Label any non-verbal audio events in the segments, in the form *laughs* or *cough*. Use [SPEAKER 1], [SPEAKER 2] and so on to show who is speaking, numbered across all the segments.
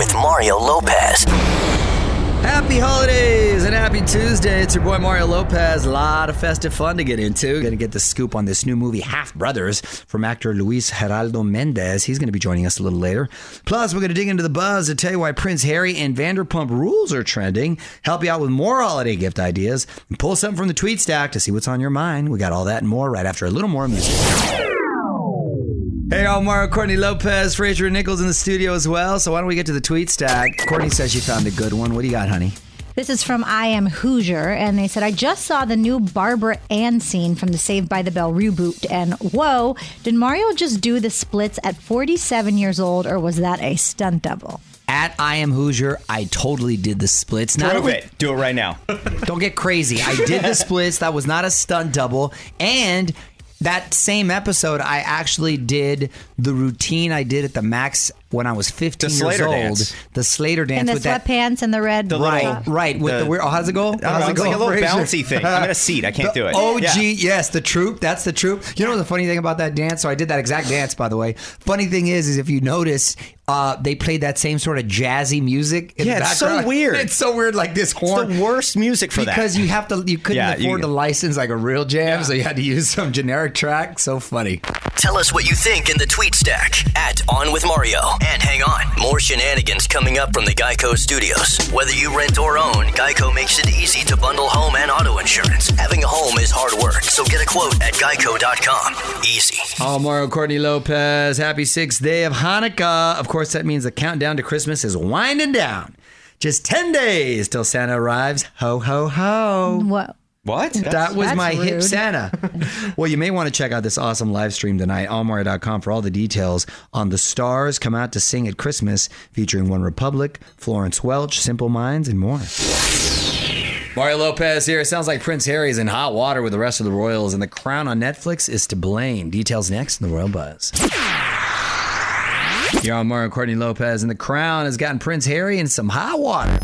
[SPEAKER 1] with Mario Lopez.
[SPEAKER 2] Happy holidays and happy Tuesday. It's your boy Mario Lopez. A lot of festive fun to get into. Gonna get the scoop on this new movie, Half Brothers, from actor Luis Geraldo Mendez. He's gonna be joining us a little later. Plus, we're gonna dig into the buzz to tell you why Prince Harry and Vanderpump Rules are trending, help you out with more holiday gift ideas, and pull something from the tweet stack to see what's on your mind. We got all that and more right after a little more music. Hey, y'all, Mario Courtney Lopez, Fraser Nichols in the studio as well. So why don't we get to the tweet stack? Courtney says she found a good one. What do you got, honey?
[SPEAKER 3] This is from I Am Hoosier, and they said, I just saw the new Barbara Ann scene from the Saved by the Bell reboot, and whoa, did Mario just do the splits at 47 years old, or was that a stunt double?
[SPEAKER 2] At I Am Hoosier, I totally did the splits. Not
[SPEAKER 4] Prove
[SPEAKER 2] only-
[SPEAKER 4] it. Do it right now.
[SPEAKER 2] Don't get crazy. I did the *laughs* splits. That was not a stunt double. And that same episode, I actually did the routine I did at the Max when I was 15
[SPEAKER 4] The
[SPEAKER 2] years old.
[SPEAKER 4] dance.
[SPEAKER 2] The Slater dance
[SPEAKER 3] And the
[SPEAKER 2] with that.
[SPEAKER 3] sweatpants and the red.
[SPEAKER 4] The
[SPEAKER 2] Right,
[SPEAKER 3] top.
[SPEAKER 2] right. With the,
[SPEAKER 4] The-
[SPEAKER 2] weird, oh, how's it go? How's it
[SPEAKER 4] it's
[SPEAKER 2] go?
[SPEAKER 4] like a little
[SPEAKER 2] Fraser?
[SPEAKER 4] bouncy thing. I'm in a seat. I can't
[SPEAKER 2] The
[SPEAKER 4] do it. *laughs*
[SPEAKER 2] OG,
[SPEAKER 4] Yeah.
[SPEAKER 2] yes, the troop. That's the troop. You know the funny thing about that dance? So I did that exact dance, by the way. Funny thing is, is if you notice, uh, they played that same sort of jazzy music. In
[SPEAKER 4] Yeah,
[SPEAKER 2] the
[SPEAKER 4] it's so weird. *laughs*
[SPEAKER 2] It's so weird, like this
[SPEAKER 4] It's
[SPEAKER 2] horn.
[SPEAKER 4] the worst music for
[SPEAKER 2] because
[SPEAKER 4] that.
[SPEAKER 2] you have to, you couldn't
[SPEAKER 4] Yeah, you-
[SPEAKER 2] afford to license like a real jam, so you had to use some generic track. So funny.
[SPEAKER 1] Tell us what you think in the tweet stack at On With Mario. And hang on, more shenanigans coming up from the Geico studios. Whether you rent or own, Geico makes it easy to bundle home and auto insurance. Having a home is hard work, so get a quote at geico.com. Easy.
[SPEAKER 2] Oh, Mario Courtney Lopez, happy sixth day of Hanukkah. Of course, that means the countdown to Christmas is winding down. Just 10 days till Santa arrives. Ho, ho, ho.
[SPEAKER 3] What?
[SPEAKER 4] what?
[SPEAKER 2] That was
[SPEAKER 3] That's
[SPEAKER 2] my hip. Santa. *laughs* well, you may want to check out this awesome live stream tonight, allmario.com, for all the details on the stars come out to sing at Christmas, featuring OneRepublic, Florence Welch, Simple Minds, and more. Mario Lopez here. It sounds like Prince Harry's in hot water with the rest of the royals, and the crown on Netflix is to blame. Details next in the Royal Buzz. You're on Mario Courtney Lopez, and the crown has gotten Prince Harry in some hot water.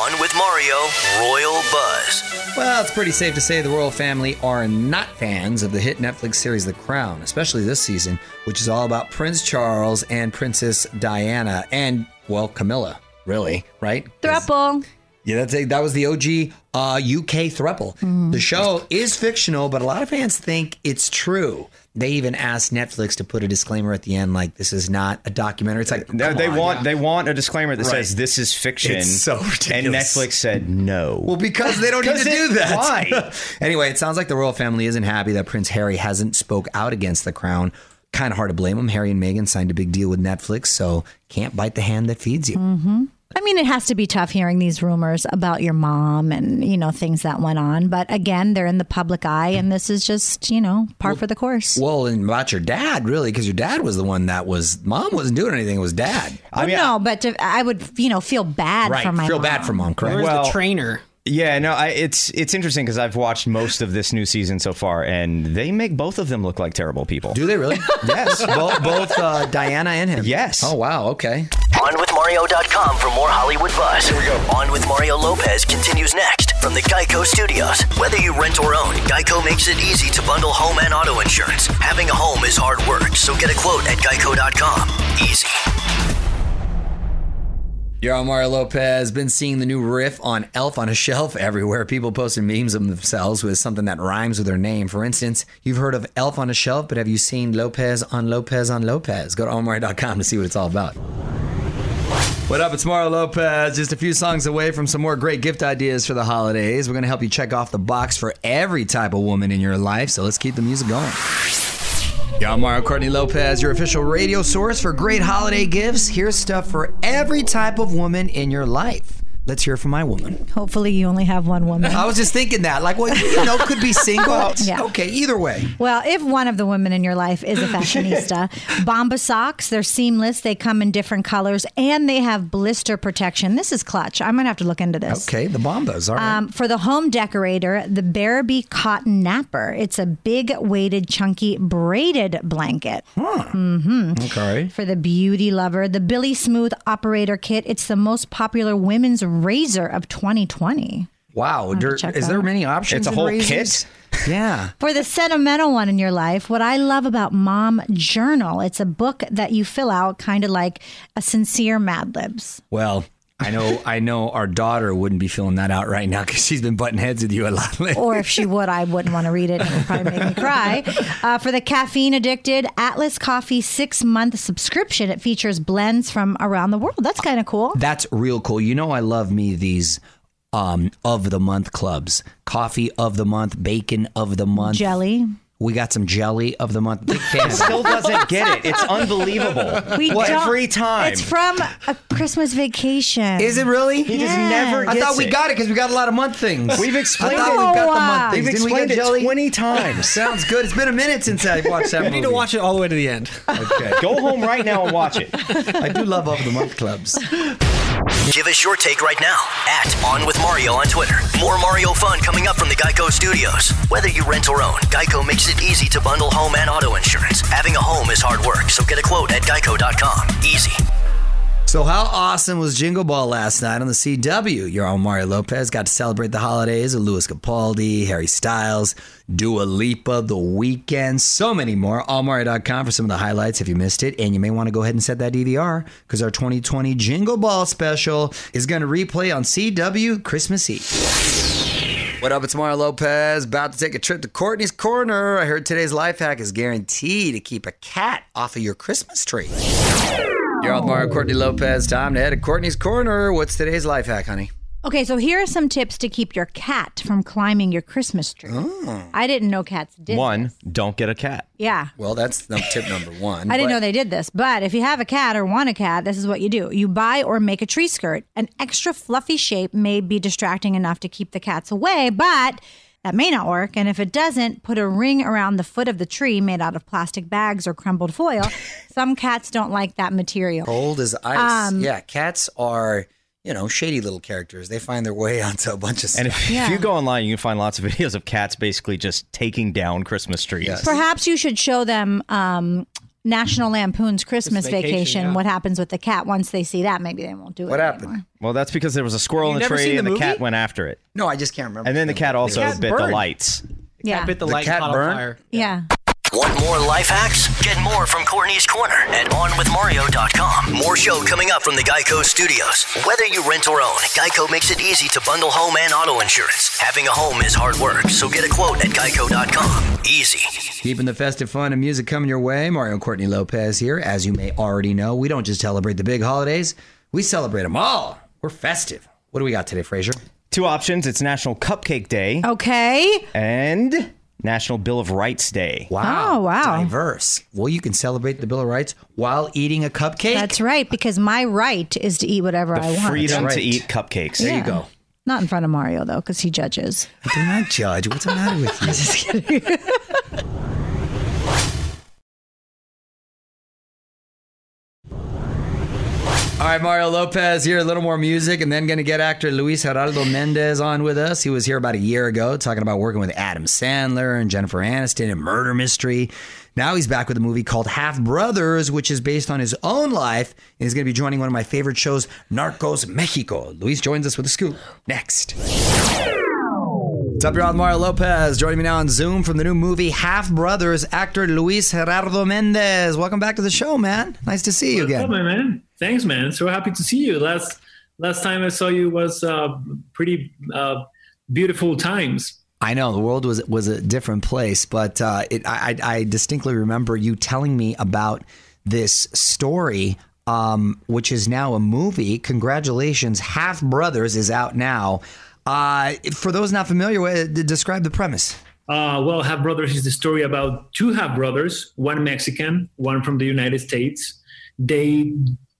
[SPEAKER 1] On with Mario, Royal Buzz.
[SPEAKER 2] Well, it's pretty safe to say the royal family are not fans of the hit Netflix series The Crown, especially this season, which is all about Prince Charles and Princess Diana and, well, Camilla, really, right? 'Cause-
[SPEAKER 3] Thruple.
[SPEAKER 2] Yeah, that's a, that was the OG uh, UK thruple. The show is fictional, but a lot of fans think it's true. They even asked Netflix to put a disclaimer at the end, like this is not a documentary. It's like
[SPEAKER 4] No,
[SPEAKER 2] come
[SPEAKER 4] they
[SPEAKER 2] on,
[SPEAKER 4] want
[SPEAKER 2] yeah.
[SPEAKER 4] they want a disclaimer that
[SPEAKER 2] Right.
[SPEAKER 4] says this is fiction.
[SPEAKER 2] It's so
[SPEAKER 4] And. Netflix said no.
[SPEAKER 2] Well, because they don't need to *laughs*
[SPEAKER 4] 'Cause
[SPEAKER 2] do that.
[SPEAKER 4] why? *laughs*
[SPEAKER 2] anyway, it sounds like the royal family isn't happy that Prince Harry hasn't spoke out against the crown. Kind of hard to blame him. Harry and Meghan signed a big deal with Netflix, so can't bite the hand that feeds you.
[SPEAKER 3] I mean, it has to be tough hearing these rumors about your mom and, you know, things that went on. But again, they're in the public eye, and this is just, you know, par for the course.
[SPEAKER 2] Well, and about your dad, really, because your dad was the one that was. Mom wasn't doing anything. It was dad.
[SPEAKER 4] Oh, I mean,
[SPEAKER 3] no, but to, I would, you know, feel bad
[SPEAKER 2] right.
[SPEAKER 3] for my
[SPEAKER 2] Feel
[SPEAKER 3] mom.
[SPEAKER 2] bad for mom, correct?
[SPEAKER 5] Where's
[SPEAKER 4] Well-
[SPEAKER 5] the trainer?
[SPEAKER 4] Yeah, no, I, it's it's interesting because I've watched most of this new season so far, and they make both of them look like terrible people.
[SPEAKER 2] Do they really? *laughs* yes. both both uh, Diana and him.
[SPEAKER 4] Yes.
[SPEAKER 2] Oh wow. Okay.
[SPEAKER 1] OnWithMario.com for more Hollywood buzz. Here we go. On with Mario Lopez continues next from the Geico Studios. Whether you rent or own, Geico makes it easy to bundle home and auto insurance. Having a home is hard work, so get a quote at Geico.com. Easy.
[SPEAKER 2] You're on Mario Lopez. Been seeing the new riff on Elf on a Shelf *laughs* everywhere. People posting memes of themselves with something that rhymes with their name. For instance, you've heard of Elf on a Shelf, but have you seen Lopez on Lopez on Lopez? Go to omar.com to see what it's all about. What up? It's Mario Lopez. Just a few songs away from some more great gift ideas for the holidays. We're going to help you check off the box for every type of woman in your life. So let's keep the music going. I'm Mario Courtney Lopez, your official radio source for great holiday gifts. Here's stuff for every type of woman in your life. Let's hear from my woman.
[SPEAKER 3] Hopefully, you only have one woman.
[SPEAKER 2] I was just thinking that, like, well, you know, could be single.
[SPEAKER 3] Yeah.
[SPEAKER 2] Okay, either way.
[SPEAKER 3] Well, if one of the women in your life is a *laughs* fashionista, Bombas socks, they're seamless, they come in different colors, and they have blister protection. This is clutch. I'm going to have to look into this.
[SPEAKER 2] Okay, the bombas. All right.
[SPEAKER 3] Um, for the home decorator, the Bearaby Cotton Napper. It's a big, weighted, chunky, braided blanket. Mhm.
[SPEAKER 2] Okay.
[SPEAKER 3] For the beauty lover, the Billie Smooth Operator Kit. It's the most popular women's razor of 2020.
[SPEAKER 2] Wow.
[SPEAKER 3] to
[SPEAKER 2] There,
[SPEAKER 3] check
[SPEAKER 2] is there many options?
[SPEAKER 4] It's a
[SPEAKER 2] in
[SPEAKER 4] whole
[SPEAKER 2] razors? Yeah.
[SPEAKER 3] For the sentimental one in your life, what I love about Mom Journal, it's a book that you fill out kind of like a sincere Mad Libs.
[SPEAKER 2] Well, I know I know our daughter wouldn't be filling that out right now because she's been butting heads with you a lot lately.
[SPEAKER 3] Or if she would, I wouldn't want to read it. And It would probably make me cry. Uh, for the caffeine addicted, Atlas Coffee six month subscription. It features blends from around the world. That's kind of cool.
[SPEAKER 2] That's real cool. You know I love me these um of the month clubs. Coffee of the month, bacon of the month.
[SPEAKER 3] Jelly.
[SPEAKER 2] We got some jelly of the month. Big *laughs* fan.
[SPEAKER 4] Still doesn't get it. It's unbelievable.
[SPEAKER 3] We
[SPEAKER 4] What,
[SPEAKER 3] don't-
[SPEAKER 4] every time.
[SPEAKER 3] It's from a Christmas vacation.
[SPEAKER 2] Is it really?
[SPEAKER 4] He just
[SPEAKER 3] Yes.
[SPEAKER 4] never
[SPEAKER 2] I
[SPEAKER 4] gets
[SPEAKER 2] thought we
[SPEAKER 4] it.
[SPEAKER 2] got it because we got a lot of month things.
[SPEAKER 4] We've
[SPEAKER 2] I
[SPEAKER 4] explained
[SPEAKER 2] thought
[SPEAKER 4] it.
[SPEAKER 2] we got the month things.
[SPEAKER 4] We've
[SPEAKER 2] Didn't we
[SPEAKER 4] explained
[SPEAKER 2] get
[SPEAKER 4] it
[SPEAKER 2] jelly?
[SPEAKER 4] 20 times. *laughs*
[SPEAKER 2] Sounds good. It's been a minute since I watched that *laughs*
[SPEAKER 5] You need to watch it all the way to the end.
[SPEAKER 2] Okay.
[SPEAKER 4] Go home right now and watch it.
[SPEAKER 2] I do love of the month clubs.
[SPEAKER 1] Give us your take right now at On With Mario on Twitter. More Mario fun coming up from the Geico Studios. Whether you rent or own, Geico makes it easy to bundle home and auto insurance. Having a home is hard work, so get a quote at geico.com. Easy.
[SPEAKER 2] So, how awesome was Jingle Ball last night on the CW? Your own Mario Lopez got to celebrate the holidays with Lewis Capaldi, Harry Styles, Dua Lipa, The Weeknd, so many more. AllMario.com for some of the highlights if you missed it. And you may want to go ahead and set that DVR because our 2020 Jingle Ball special is going to replay on CW Christmas Eve. What up? It's Mario Lopez. About to take a trip to Courtney's Corner. I heard today's life hack is guaranteed to keep a cat off of your Christmas tree. You're on Mario Courtney Lopez. Time to head to Courtney's Corner. What's today's life hack, honey?
[SPEAKER 3] Okay, so here are some tips to keep your cat from climbing your Christmas tree.
[SPEAKER 2] Oh.
[SPEAKER 3] I didn't know cats did.
[SPEAKER 4] One,
[SPEAKER 3] this.
[SPEAKER 4] don't get a cat.
[SPEAKER 3] Yeah.
[SPEAKER 2] Well, that's num- tip number one.
[SPEAKER 3] I didn't know they did this, but if you have a cat or want a cat, this is what you do. You buy or make a tree skirt. An extra fluffy shape may be distracting enough to keep the cats away, but that may not work. And if it doesn't, put a ring around the foot of the tree made out of plastic bags or crumbled foil. *laughs* Some cats don't like that material.
[SPEAKER 2] Cold as ice.
[SPEAKER 3] Um,
[SPEAKER 2] yeah, cats are, you know, shady little characters. They find their way *laughs* onto a bunch of stuff.
[SPEAKER 4] And if,
[SPEAKER 3] Yeah.
[SPEAKER 4] if you go online, you can find lots of videos of cats basically just taking down Christmas trees.
[SPEAKER 2] Yes.
[SPEAKER 3] Perhaps you should show them um, National Lampoon's Christmas
[SPEAKER 5] Vacation,
[SPEAKER 3] Vacation.
[SPEAKER 5] yeah.
[SPEAKER 3] What happens with the cat? Once they see that, maybe they won't do it.
[SPEAKER 2] What happened?
[SPEAKER 3] anymore.
[SPEAKER 4] Well, that's because there was a squirrel
[SPEAKER 5] You
[SPEAKER 4] in the tree
[SPEAKER 5] seen
[SPEAKER 4] and
[SPEAKER 5] the
[SPEAKER 4] the cat went after it.
[SPEAKER 2] no, I just can't remember.
[SPEAKER 4] And then the cat also
[SPEAKER 5] cat
[SPEAKER 4] bit the
[SPEAKER 5] burned.
[SPEAKER 4] lights.
[SPEAKER 3] Yeah.
[SPEAKER 5] Bit the,
[SPEAKER 2] The
[SPEAKER 5] light
[SPEAKER 2] cat
[SPEAKER 5] caught on
[SPEAKER 2] burned?
[SPEAKER 5] fire.
[SPEAKER 3] yeah.
[SPEAKER 1] Want more life hacks? Get more from Courtney's Corner at OnWithMario.com. More show coming up from the Geico Studios. Whether you rent or own, Geico makes it easy to bundle home and auto insurance. Having a home is hard work, so get a quote at Geico.com. Easy.
[SPEAKER 2] Keeping the festive fun and music coming your way. Mario and Courtney Lopez here. As you may already know, we don't just celebrate the big holidays, we celebrate them all. We're festive. What do we got today, Frazier?
[SPEAKER 4] Two options it's National Cupcake Day
[SPEAKER 3] Okay.
[SPEAKER 4] and National Bill of Rights Day.
[SPEAKER 2] Wow.
[SPEAKER 3] Oh, wow.
[SPEAKER 2] Diverse. Well, you can celebrate the Bill of Rights while eating a cupcake.
[SPEAKER 3] That's right, because my right is to eat whatever I want.
[SPEAKER 4] Freedom
[SPEAKER 2] That's
[SPEAKER 4] to eat cupcakes.
[SPEAKER 2] there
[SPEAKER 3] Yeah.
[SPEAKER 2] you go.
[SPEAKER 3] Not in front of Mario though, because he judges.
[SPEAKER 2] I do not judge. What's the matter with you? *laughs* All right, Mario Lopez here. A little more music, and then going to get actor Luis Geraldo Mendez on with us. He was here about a year ago talking about working with Adam Sandler and Jennifer Aniston in Murder Mystery. Now he's back with a movie called Half Brothers, which is based on his own life, and he's going to be joining one of my favorite shows, Narcos Mexico. Luis joins us with a scoop next. What's up, y'all? Mario Lopez joining me now on Zoom from the new movie Half Brothers. Actor Luis Gerardo Mendez. Welcome back to the show, man. Nice to see you
[SPEAKER 6] What's up,
[SPEAKER 2] again.
[SPEAKER 6] my man? Thanks, man. So happy to see you. Last last time I saw you was uh, pretty uh, beautiful times.
[SPEAKER 2] I know the world was was a different place, but uh, it, I, I distinctly remember you telling me about this story, um, which is now a movie. Congratulations, Half Brothers is out now. Uh, for those not familiar with it, describe the premise.
[SPEAKER 6] Uh, well, Half Brothers is the story about two half brothers, one Mexican, one from the United States. They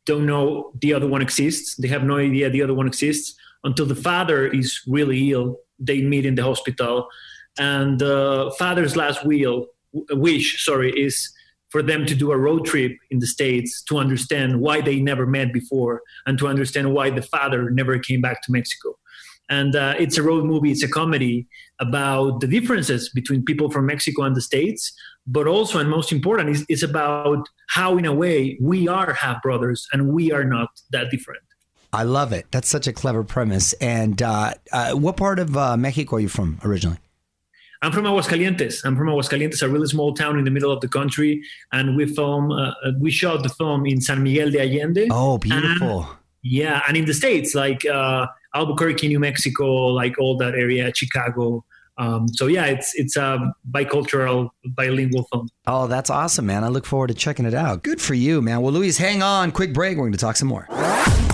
[SPEAKER 6] don't know the other one exists. They have no idea the other one exists until the father is really ill. They meet in the hospital, and the father's last will, wish, sorry, is for them to do a road trip in the states to understand why they never met before and to understand why the father never came back to Mexico. And uh, it's a road movie. It's a comedy about the differences between people from Mexico and the states, but also, and most important, is it's about how, in a way, we are half brothers and we are not that different.
[SPEAKER 2] I love it. That's such a clever premise. And uh, uh, what part of uh, Mexico are you from originally?
[SPEAKER 6] I'm from Aguascalientes. I'm from Aguascalientes, a really small town in the middle of the country, and we film. Uh, uh we shot the film in San Miguel de Allende.
[SPEAKER 2] Oh, beautiful!
[SPEAKER 6] And, yeah, and in the states like uh, Albuquerque, New Mexico, like all that area, Chicago. Um, so yeah, it's it's a bicultural, bilingual film.
[SPEAKER 2] Oh, that's awesome, man! I look forward to checking it out. Good for you, man. Well, Luis, hang on. Quick break. We're going to talk some more.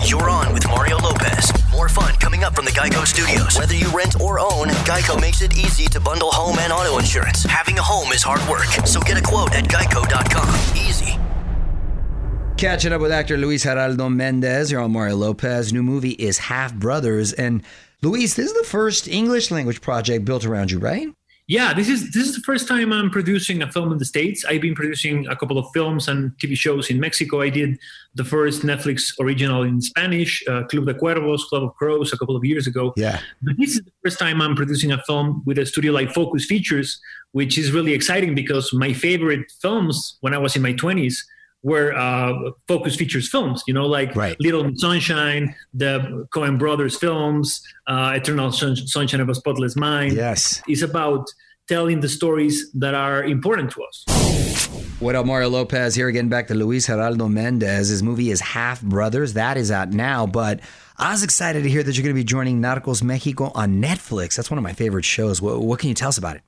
[SPEAKER 1] You're on with Mario Lopez. More fun coming up from the Geico Studios. Whether you rent or own, Geico makes it easy to bundle home and auto insurance. Having a home is hard work, so get a quote at geico.com. Easy.
[SPEAKER 2] Catching up with actor Luis Geraldo Mendez. You're on Mario Lopez. New movie is Half Brothers, and Luis, this is the first English language project built around you, right?
[SPEAKER 6] Yeah, this is this is the first time I'm producing a film in the states. I've been producing a couple of films and TV shows in Mexico. I did the first Netflix original in Spanish, uh, Club de Cuervos, Club of Crows, a couple of years ago.
[SPEAKER 2] Yeah,
[SPEAKER 6] but this is the first time I'm producing a film with a studio like Focus Features, which is really exciting because my favorite films when I was in my 20s were uh, focus features films, you know, like
[SPEAKER 2] right.
[SPEAKER 6] Little Sunshine, the Coen Brothers films, uh, Eternal Sun- Sunshine of a Spotless Mind.
[SPEAKER 2] Yes.
[SPEAKER 6] It's about telling the stories that are important to us.
[SPEAKER 2] What up, Mario Lopez here again, back to Luis Geraldo Mendez. His movie is Half Brothers. That is out now, but I was excited to hear that you're going to be joining Narcos Mexico on Netflix. That's one of my favorite shows. What, what can you tell us about it?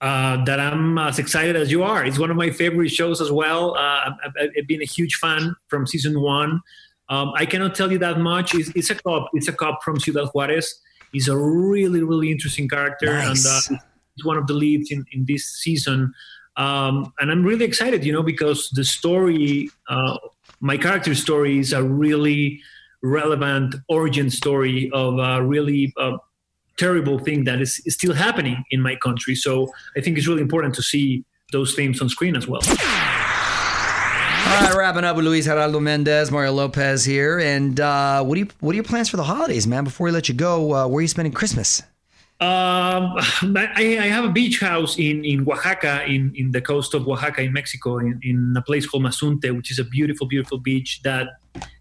[SPEAKER 6] Uh, that I'm as excited as you are. It's one of my favorite shows as well. Uh, I've, I've, been a huge fan from season one. Um, I cannot tell you that much. It's, it's, a cop. It's a cop from Ciudad Juarez. He's a really, really interesting character,
[SPEAKER 2] nice.
[SPEAKER 6] and uh, he's one of the leads in, in this season. Um, and I'm really excited, you know, because the story, uh, my character story, is a really relevant origin story of a really uh, terrible thing that is, is still happening in my country. So I think it's really important to see those themes on screen as well. All
[SPEAKER 2] right, wrapping up with Luis Geraldo Mendez, Mario Lopez here, and uh, what do you what are your plans for the holidays, man? Before we let you go, uh, where are you spending Christmas?
[SPEAKER 6] Um, I, I, have a beach house in, in Oaxaca, in, in the coast of Oaxaca in Mexico, in, in a place called Mazunte, which is a beautiful, beautiful beach that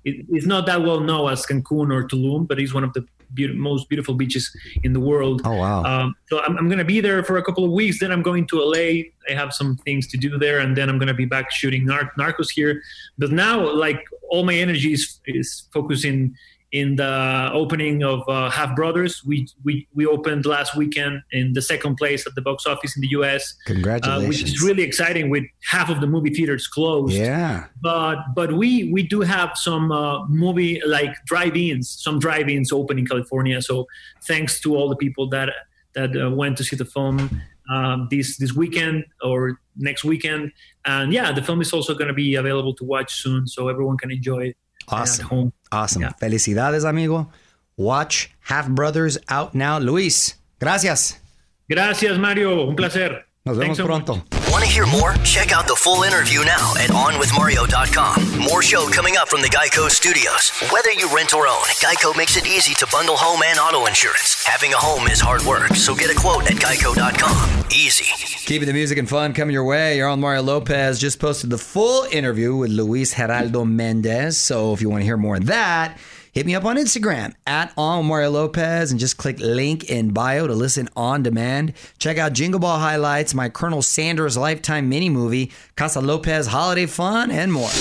[SPEAKER 6] is not that well known as Cancun or Tulum, but it's one of the be- most beautiful beaches in the world.
[SPEAKER 2] Oh wow!
[SPEAKER 6] Um, so I'm, I'm going to be there for a couple of weeks. Then I'm going to LA. I have some things to do there, and then I'm going to be back shooting Nar- Narcos here. But now, like all my energy is, is focusing in the opening of uh, Half Brothers. We, we we opened last weekend in the second place at the box office in the U.S.
[SPEAKER 2] Congratulations!
[SPEAKER 6] Uh, which is really exciting. With half of the movie theaters closed.
[SPEAKER 2] Yeah.
[SPEAKER 6] But but we we do have some uh, movie like drive-ins, some drive-ins open in California. So thanks to all the people that that uh, went to see the film. Um, this this weekend or next weekend, and yeah, the film is also going to be available to watch soon, so everyone can enjoy it
[SPEAKER 2] Awesome. Awesome. Yeah. Felicidades, amigo. Watch Half Brothers out now. Luis, gracias.
[SPEAKER 6] Gracias, Mario. Un placer.
[SPEAKER 2] Nos vemos pronto.
[SPEAKER 1] Want to hear more? Check out the full interview now at OnWithMario.com. More show coming up from the Geico Studios. Whether you rent or own, Geico makes it easy to bundle home and auto insurance. Having a home is hard work, so get a quote at Geico.com. Easy.
[SPEAKER 2] Keeping the music and fun coming your way. You're on Mario Lopez. Just posted the full interview with Luis Geraldo Mendez. So if you want to hear more of that, hit me up on Instagram at Mario Lopez and just click link in bio to listen on demand. Check out Jingle Ball highlights, my Colonel Sanders lifetime mini movie, Casa Lopez holiday fun, and more.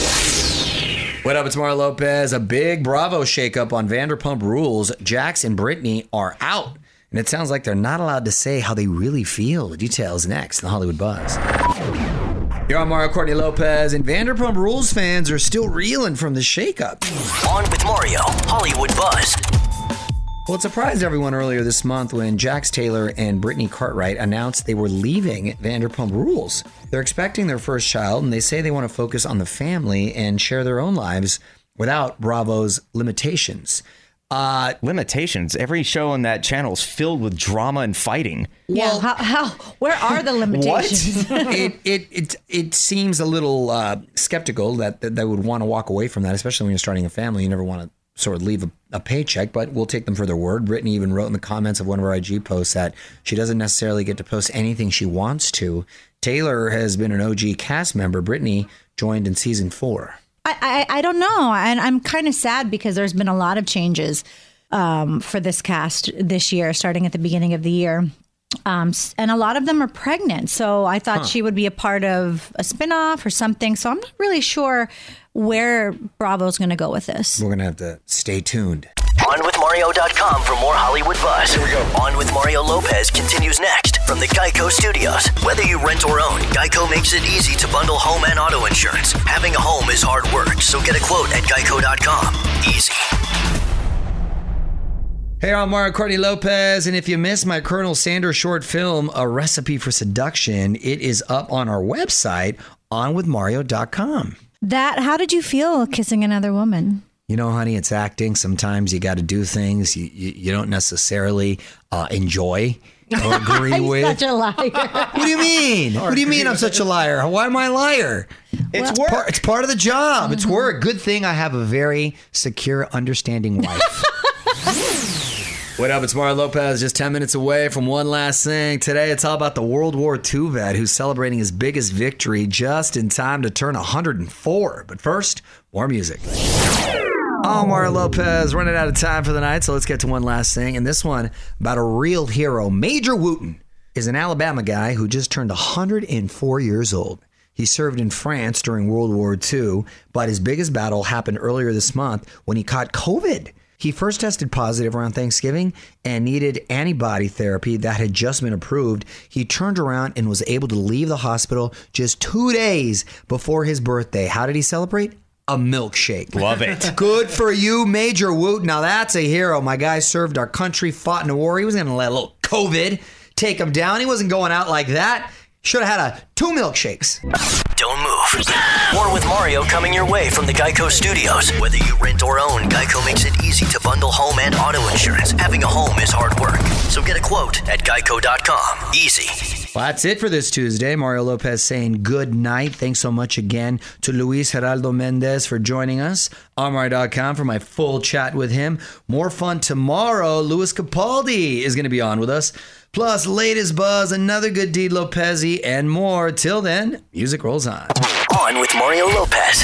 [SPEAKER 2] What up? It's Mario Lopez. A big Bravo shakeup on Vanderpump Rules. Jax and Brittany are out. And it sounds like they're not allowed to say how they really feel. The details next in the Hollywood Buzz. You're on Mario Courtney Lopez, and Vanderpump Rules fans are still reeling from the shakeup.
[SPEAKER 1] On with Mario, Hollywood Buzz.
[SPEAKER 2] Well, it surprised everyone earlier this month when Jax Taylor and Brittany Cartwright announced they were leaving Vanderpump Rules. They're expecting their first child, and they say they want to focus on the family and share their own lives without Bravo's limitations.
[SPEAKER 4] Uh, limitations. Every show on that channel is filled with drama and fighting.
[SPEAKER 3] Yeah. how, how? Where are the *laughs* limitations? *laughs*
[SPEAKER 2] it, it it it seems a little uh, skeptical that, that they would want to walk away from that, especially when you're starting a family. You never want to sort of leave a, a, paycheck, but we'll take them for their word. Brittany even wrote in the comments of one of our IG posts that she doesn't necessarily get to post anything she wants to. Taylor has been an OG cast member. Brittany joined in season four.
[SPEAKER 3] I, I, I don't know. And I'm kind of sad because there's been a lot of changes um, for this cast this year, starting at the beginning of the year. Um, and a lot of them are pregnant. So I thought she would be a part of a spinoff or something. So I'm not really sure where Bravo's going to go with this.
[SPEAKER 2] We're going to have to stay tuned.
[SPEAKER 1] OnWithMario.com for more Hollywood buzz. Here we go. On with Mario Lopez continues next from the Geico Studios. Whether you rent or own, Geico makes it easy to bundle home and auto insurance. Having a home is hard work, so get a quote at Geico.com. Easy.
[SPEAKER 2] Hey, I'm Mario Courtney Lopez, and if you missed my Colonel Sanders short film, A Recipe for Seduction, it is up on our website, onwithmario.com.
[SPEAKER 3] That, how did you feel kissing another woman?
[SPEAKER 2] You know, honey, it's acting. Sometimes you got to do things you, you, you don't necessarily uh, enjoy *laughs* or agree with.
[SPEAKER 3] I'm such a liar. *laughs*
[SPEAKER 2] what do you mean? What do you mean I'm such a liar? Why am I a liar?
[SPEAKER 4] It's work.
[SPEAKER 2] Part, it's part of the job. It's work. Good thing I have a very secure, understanding wife. *laughs* What up? It's Mario Lopez, just 10 minutes away from one last thing. Today, it's all about the World War II vet who's celebrating his biggest victory just in time to turn 104. But first, more music. Mario Lopez, running out of time for the night, so let's get to one last thing. And this one about a real hero. Major Wooten is an Alabama guy who just turned 104 years old. He served in France during World War II, but his biggest battle happened earlier this month when he caught COVID. He first tested positive around Thanksgiving and needed antibody therapy that had just been approved. He turned around and was able to leave the hospital just two days before his birthday. How did he celebrate? A milkshake.
[SPEAKER 4] Love it. *laughs*
[SPEAKER 2] Good for you, Major Woot. Now that's a hero. My guy served our country, fought in a war. He was going to let a little COVID take him down. He wasn't going out like that. Should have had a two milkshakes.
[SPEAKER 1] Don't move. More with Mario coming your way from the Geico Studios. Whether you rent or own, Geico makes it easy to bundle home and auto insurance. Having a home is hard work, so get a quote at Geico.com. Easy.
[SPEAKER 2] Well, that's it for this Tuesday. Mario Lopez saying good night. Thanks so much again to Luis Geraldo Mendez for joining us. Amari.com for my full chat with him. More fun tomorrow. Lewis Capaldi is going to be on with us. Plus, latest buzz, another good deed Lopez, and more. Till then, music rolls on.
[SPEAKER 1] On with Mario Lopez.